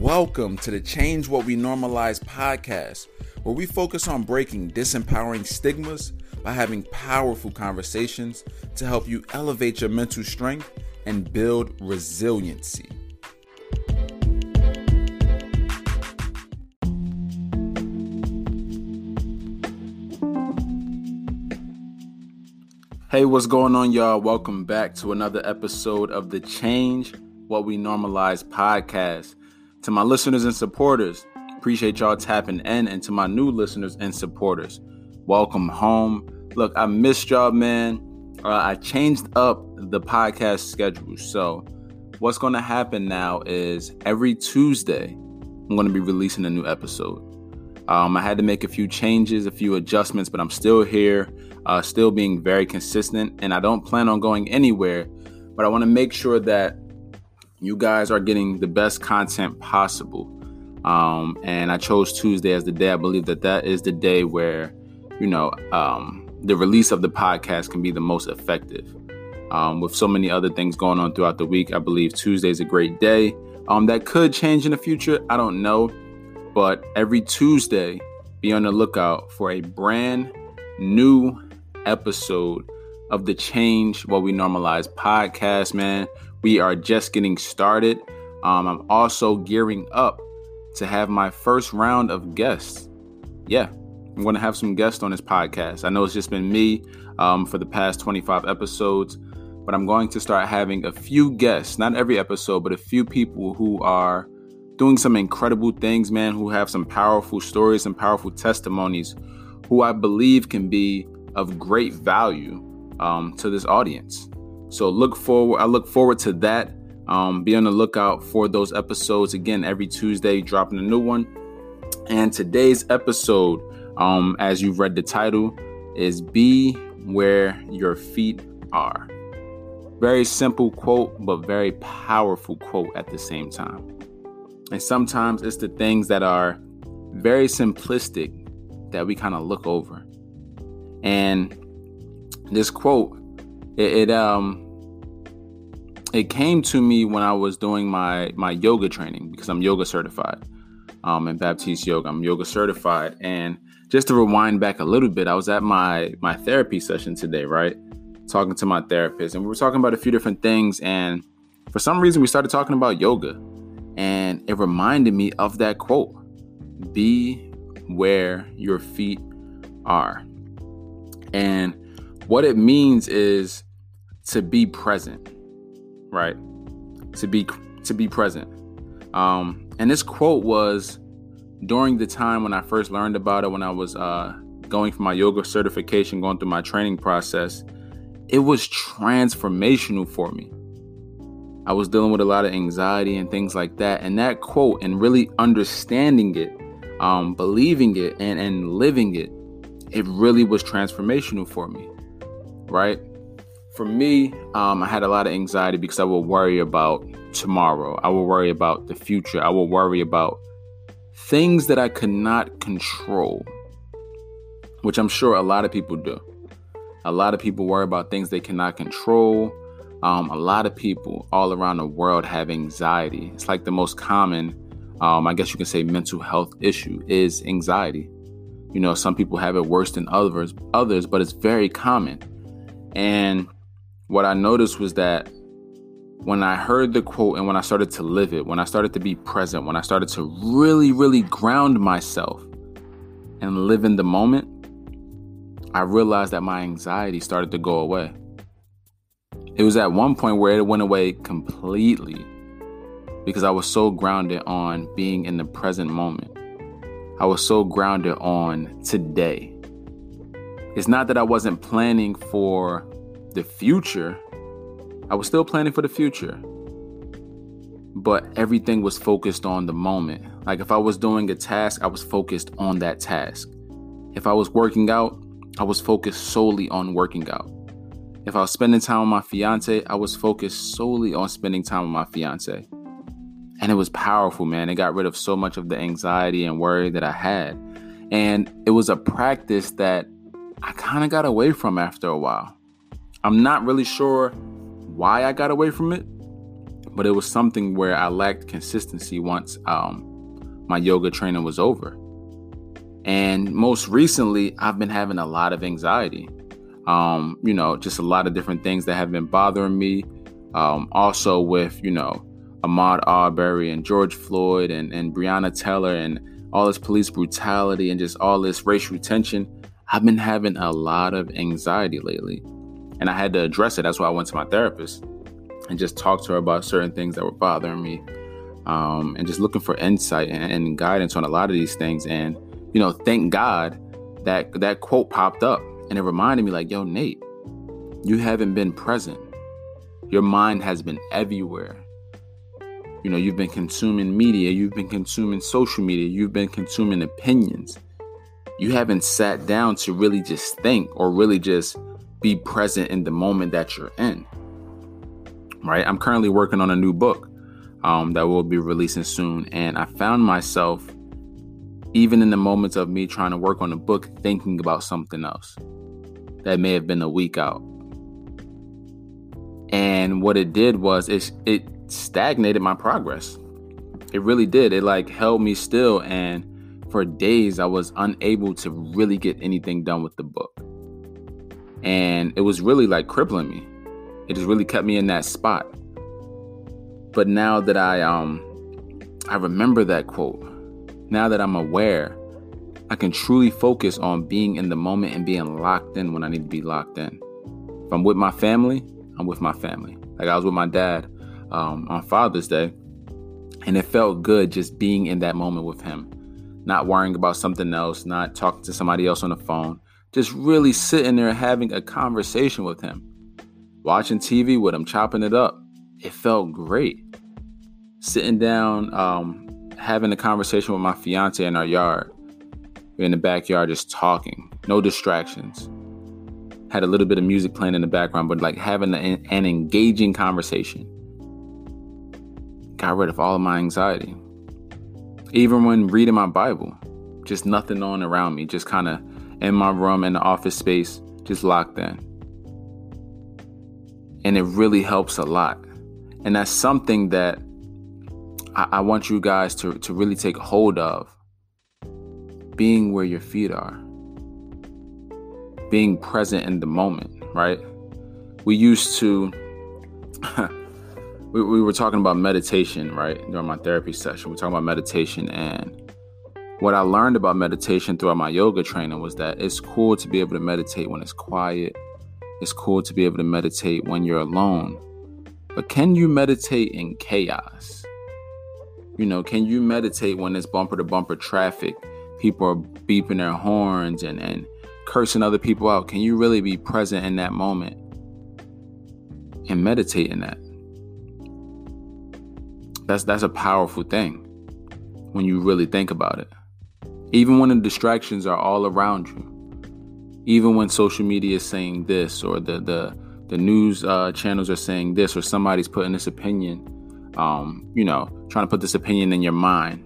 Welcome to the Change What We Normalize podcast, where we focus on breaking disempowering stigmas by having powerful conversations to help you elevate your mental strength and build resiliency. Hey, what's going on, y'all? Welcome back to another episode of the Change What We Normalize podcast. To my listeners and supporters, appreciate y'all tapping in. And to my new listeners and supporters, welcome home. Look, I missed y'all, man. Uh, I changed up the podcast schedule. So, what's going to happen now is every Tuesday, I'm going to be releasing a new episode. Um, I had to make a few changes, a few adjustments, but I'm still here, uh, still being very consistent, and I don't plan on going anywhere. But I want to make sure that you guys are getting the best content possible. Um, and I chose Tuesday as the day. I believe that that is the day where, you know, um, the release of the podcast can be the most effective. Um, with so many other things going on throughout the week, I believe Tuesday is a great day. Um, that could change in the future. I don't know. But every Tuesday, be on the lookout for a brand new episode of the Change What We Normalize podcast, man. We are just getting started. Um, I'm also gearing up to have my first round of guests. Yeah, I'm going to have some guests on this podcast. I know it's just been me um, for the past 25 episodes, but I'm going to start having a few guests, not every episode, but a few people who are doing some incredible things, man, who have some powerful stories and powerful testimonies, who I believe can be of great value um, to this audience. So look forward. I look forward to that. Um, be on the lookout for those episodes again every Tuesday, dropping a new one. And today's episode, um, as you've read the title, is "Be Where Your Feet Are." Very simple quote, but very powerful quote at the same time. And sometimes it's the things that are very simplistic that we kind of look over. And this quote, it, it, um it came to me when I was doing my my yoga training because I'm yoga certified. Um in Baptiste yoga. I'm yoga certified. And just to rewind back a little bit, I was at my my therapy session today, right? Talking to my therapist, and we were talking about a few different things. And for some reason, we started talking about yoga. And it reminded me of that quote Be where your feet are. And what it means is to be present, right? To be to be present. Um, and this quote was during the time when I first learned about it, when I was uh, going for my yoga certification, going through my training process. It was transformational for me. I was dealing with a lot of anxiety and things like that. And that quote and really understanding it, um, believing it, and, and living it, it really was transformational for me. Right? For me, um, I had a lot of anxiety because I would worry about tomorrow. I would worry about the future. I would worry about things that I could not control, which I'm sure a lot of people do. A lot of people worry about things they cannot control um, a lot of people all around the world have anxiety. It's like the most common, um, I guess you can say, mental health issue is anxiety. You know, some people have it worse than others, others, but it's very common. And what I noticed was that when I heard the quote and when I started to live it, when I started to be present, when I started to really, really ground myself and live in the moment, I realized that my anxiety started to go away. It was at one point where it went away completely because I was so grounded on being in the present moment. I was so grounded on today. It's not that I wasn't planning for the future, I was still planning for the future. But everything was focused on the moment. Like if I was doing a task, I was focused on that task. If I was working out, I was focused solely on working out. If I was spending time with my fiance, I was focused solely on spending time with my fiance. And it was powerful, man. It got rid of so much of the anxiety and worry that I had. And it was a practice that I kind of got away from after a while. I'm not really sure why I got away from it, but it was something where I lacked consistency once um, my yoga training was over. And most recently, I've been having a lot of anxiety. Um, you know, just a lot of different things that have been bothering me. Um, also, with, you know, Ahmaud Arbery and George Floyd and, and Breonna Taylor and all this police brutality and just all this racial tension, I've been having a lot of anxiety lately. And I had to address it. That's why I went to my therapist and just talked to her about certain things that were bothering me um, and just looking for insight and, and guidance on a lot of these things. And, you know, thank God that that quote popped up and it reminded me, like, yo, Nate, you haven't been present. Your mind has been everywhere. You know, you've been consuming media, you've been consuming social media, you've been consuming opinions. You haven't sat down to really just think or really just be present in the moment that you're in. Right? I'm currently working on a new book um, that will be releasing soon. And I found myself, even in the moments of me trying to work on a book, thinking about something else that may have been a week out. And what it did was it, it stagnated my progress. It really did. It like held me still and for days I was unable to really get anything done with the book. And it was really like crippling me. It just really kept me in that spot. But now that I um I remember that quote, now that I'm aware, I can truly focus on being in the moment and being locked in when I need to be locked in. If I'm with my family, I'm with my family. Like I was with my dad um, on Father's Day, and it felt good just being in that moment with him, not worrying about something else, not talking to somebody else on the phone, just really sitting there having a conversation with him, watching TV with him, chopping it up. It felt great. Sitting down, um, having a conversation with my fiance in our yard, in the backyard, just talking, no distractions had a little bit of music playing in the background, but like having an, an engaging conversation got rid of all of my anxiety. Even when reading my Bible, just nothing on around me, just kind of in my room in the office space, just locked in. And it really helps a lot. And that's something that I, I want you guys to, to really take hold of being where your feet are being present in the moment, right? We used to, we, we were talking about meditation, right? During my therapy session, we are talking about meditation. And what I learned about meditation throughout my yoga training was that it's cool to be able to meditate when it's quiet. It's cool to be able to meditate when you're alone. But can you meditate in chaos? You know, can you meditate when it's bumper to bumper traffic? People are beeping their horns and, and cursing other people out? Can you really be present in that moment and meditate in that? That's that's a powerful thing when you really think about it. Even when the distractions are all around you. Even when social media is saying this or the the the news uh, channels are saying this or somebody's putting this opinion um, you know, trying to put this opinion in your mind.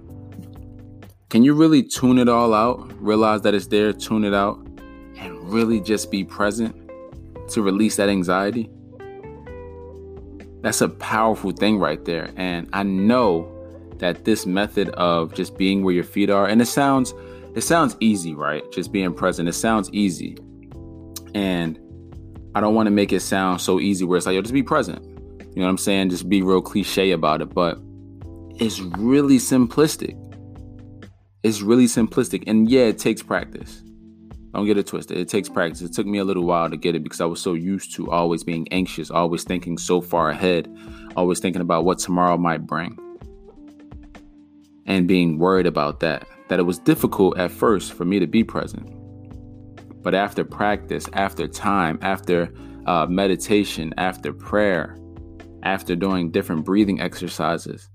Can you really tune it all out? Realize that it's there, tune it out, and really just be present to release that anxiety, that's a powerful thing right there. And I know that this method of just being where your feet are, and it sounds it sounds easy, right? Just being present. It sounds easy. And I don't want to make it sound so easy where it's like, yo, just be present. You know what I'm saying? Just be real cliche about it. But it's really simplistic. It's really simplistic. And yeah, it takes practice. Don't get it twisted. It takes practice. It took me a little while to get it because I was so used to always being anxious, always thinking so far ahead, always thinking about what tomorrow might bring. And being worried about that, that it was difficult at first for me to be present. But after practice, after time, after uh, meditation, after prayer, after doing different breathing exercises,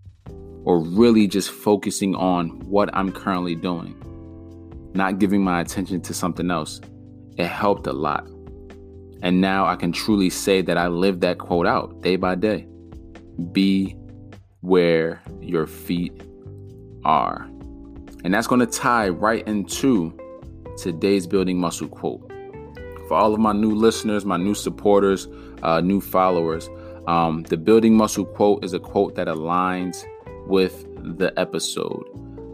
or really just focusing on what I'm currently doing, not giving my attention to something else, it helped a lot. And now I can truly say that I live that quote out day by day. Be where your feet are. And that's going to tie right into today's building muscle quote. For all of my new listeners, my new supporters, uh, new followers, Um, the building muscle quote is a quote that aligns with the episode.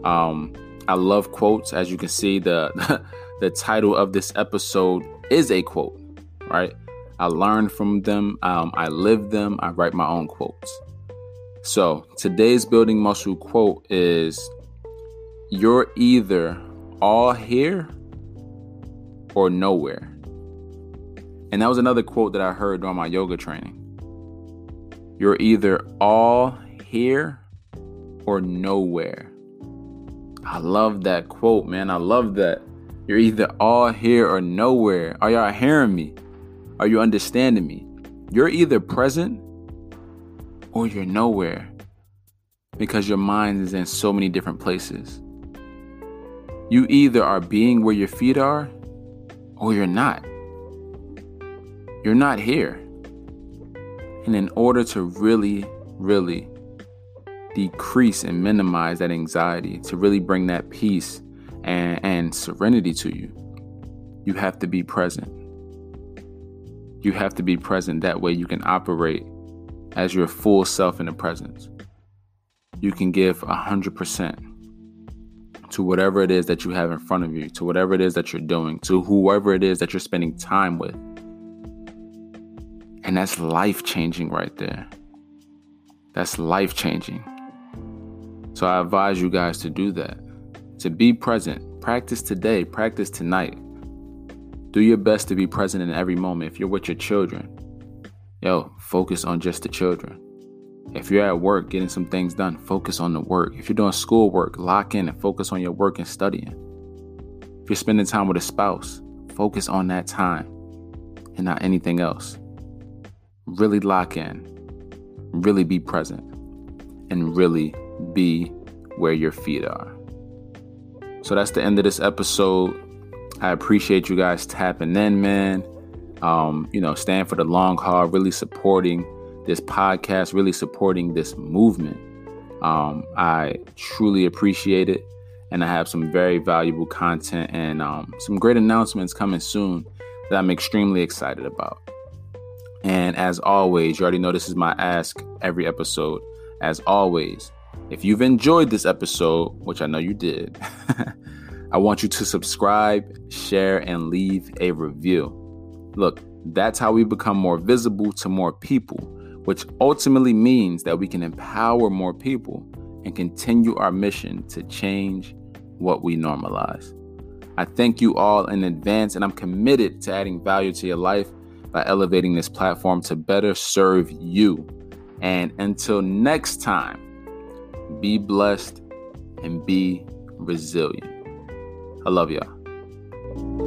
Um, I love quotes. As you can see, the the title of this episode is a quote, right? I learn from them. Um, I live them. I write my own quotes. So today's building muscle quote is: "You're either all here or nowhere." And that was another quote that I heard during my yoga training. You're either all here or nowhere. I love that quote, man. I love that. You're either all here or nowhere. Are y'all hearing me? Are you understanding me? You're either present or you're nowhere because your mind is in so many different places. You either are being where your feet are or you're not. You're not here. And in order to really, really decrease and minimize that anxiety, to really bring that peace and, and serenity to you, you have to be present. You have to be present. That way you can operate as your full self in the presence. You can give 100% to whatever it is that you have in front of you, to whatever it is that you're doing, to whoever it is that you're spending time with. And that's life changing right there. That's life changing. So I advise you guys to do that. To be present. Practice today, practice tonight. Do your best to be present in every moment. If you're with your children, yo, focus on just the children. If you're at work getting some things done, focus on the work. If you're doing schoolwork, lock in and focus on your work and studying. If you're spending time with a spouse, focus on that time and not anything else really lock in, really be present, and really be where your feet are. So that's the end of this episode. I appreciate you guys tapping in, man. Um, you know, stand for the long haul, really supporting this podcast, really supporting this movement. Um, I truly appreciate it. And I have some very valuable content and um, some great announcements coming soon that I'm extremely excited about. And as always, you already know this is my ask every episode. As always, if you've enjoyed this episode, which I know you did, I want you to subscribe, share, and leave a review. Look, that's how we become more visible to more people, which ultimately means that we can empower more people and continue our mission to change what we normalize. I thank you all in advance, and I'm committed to adding value to your life by elevating this platform to better serve you. And until next time, be blessed and be resilient. I love y'all.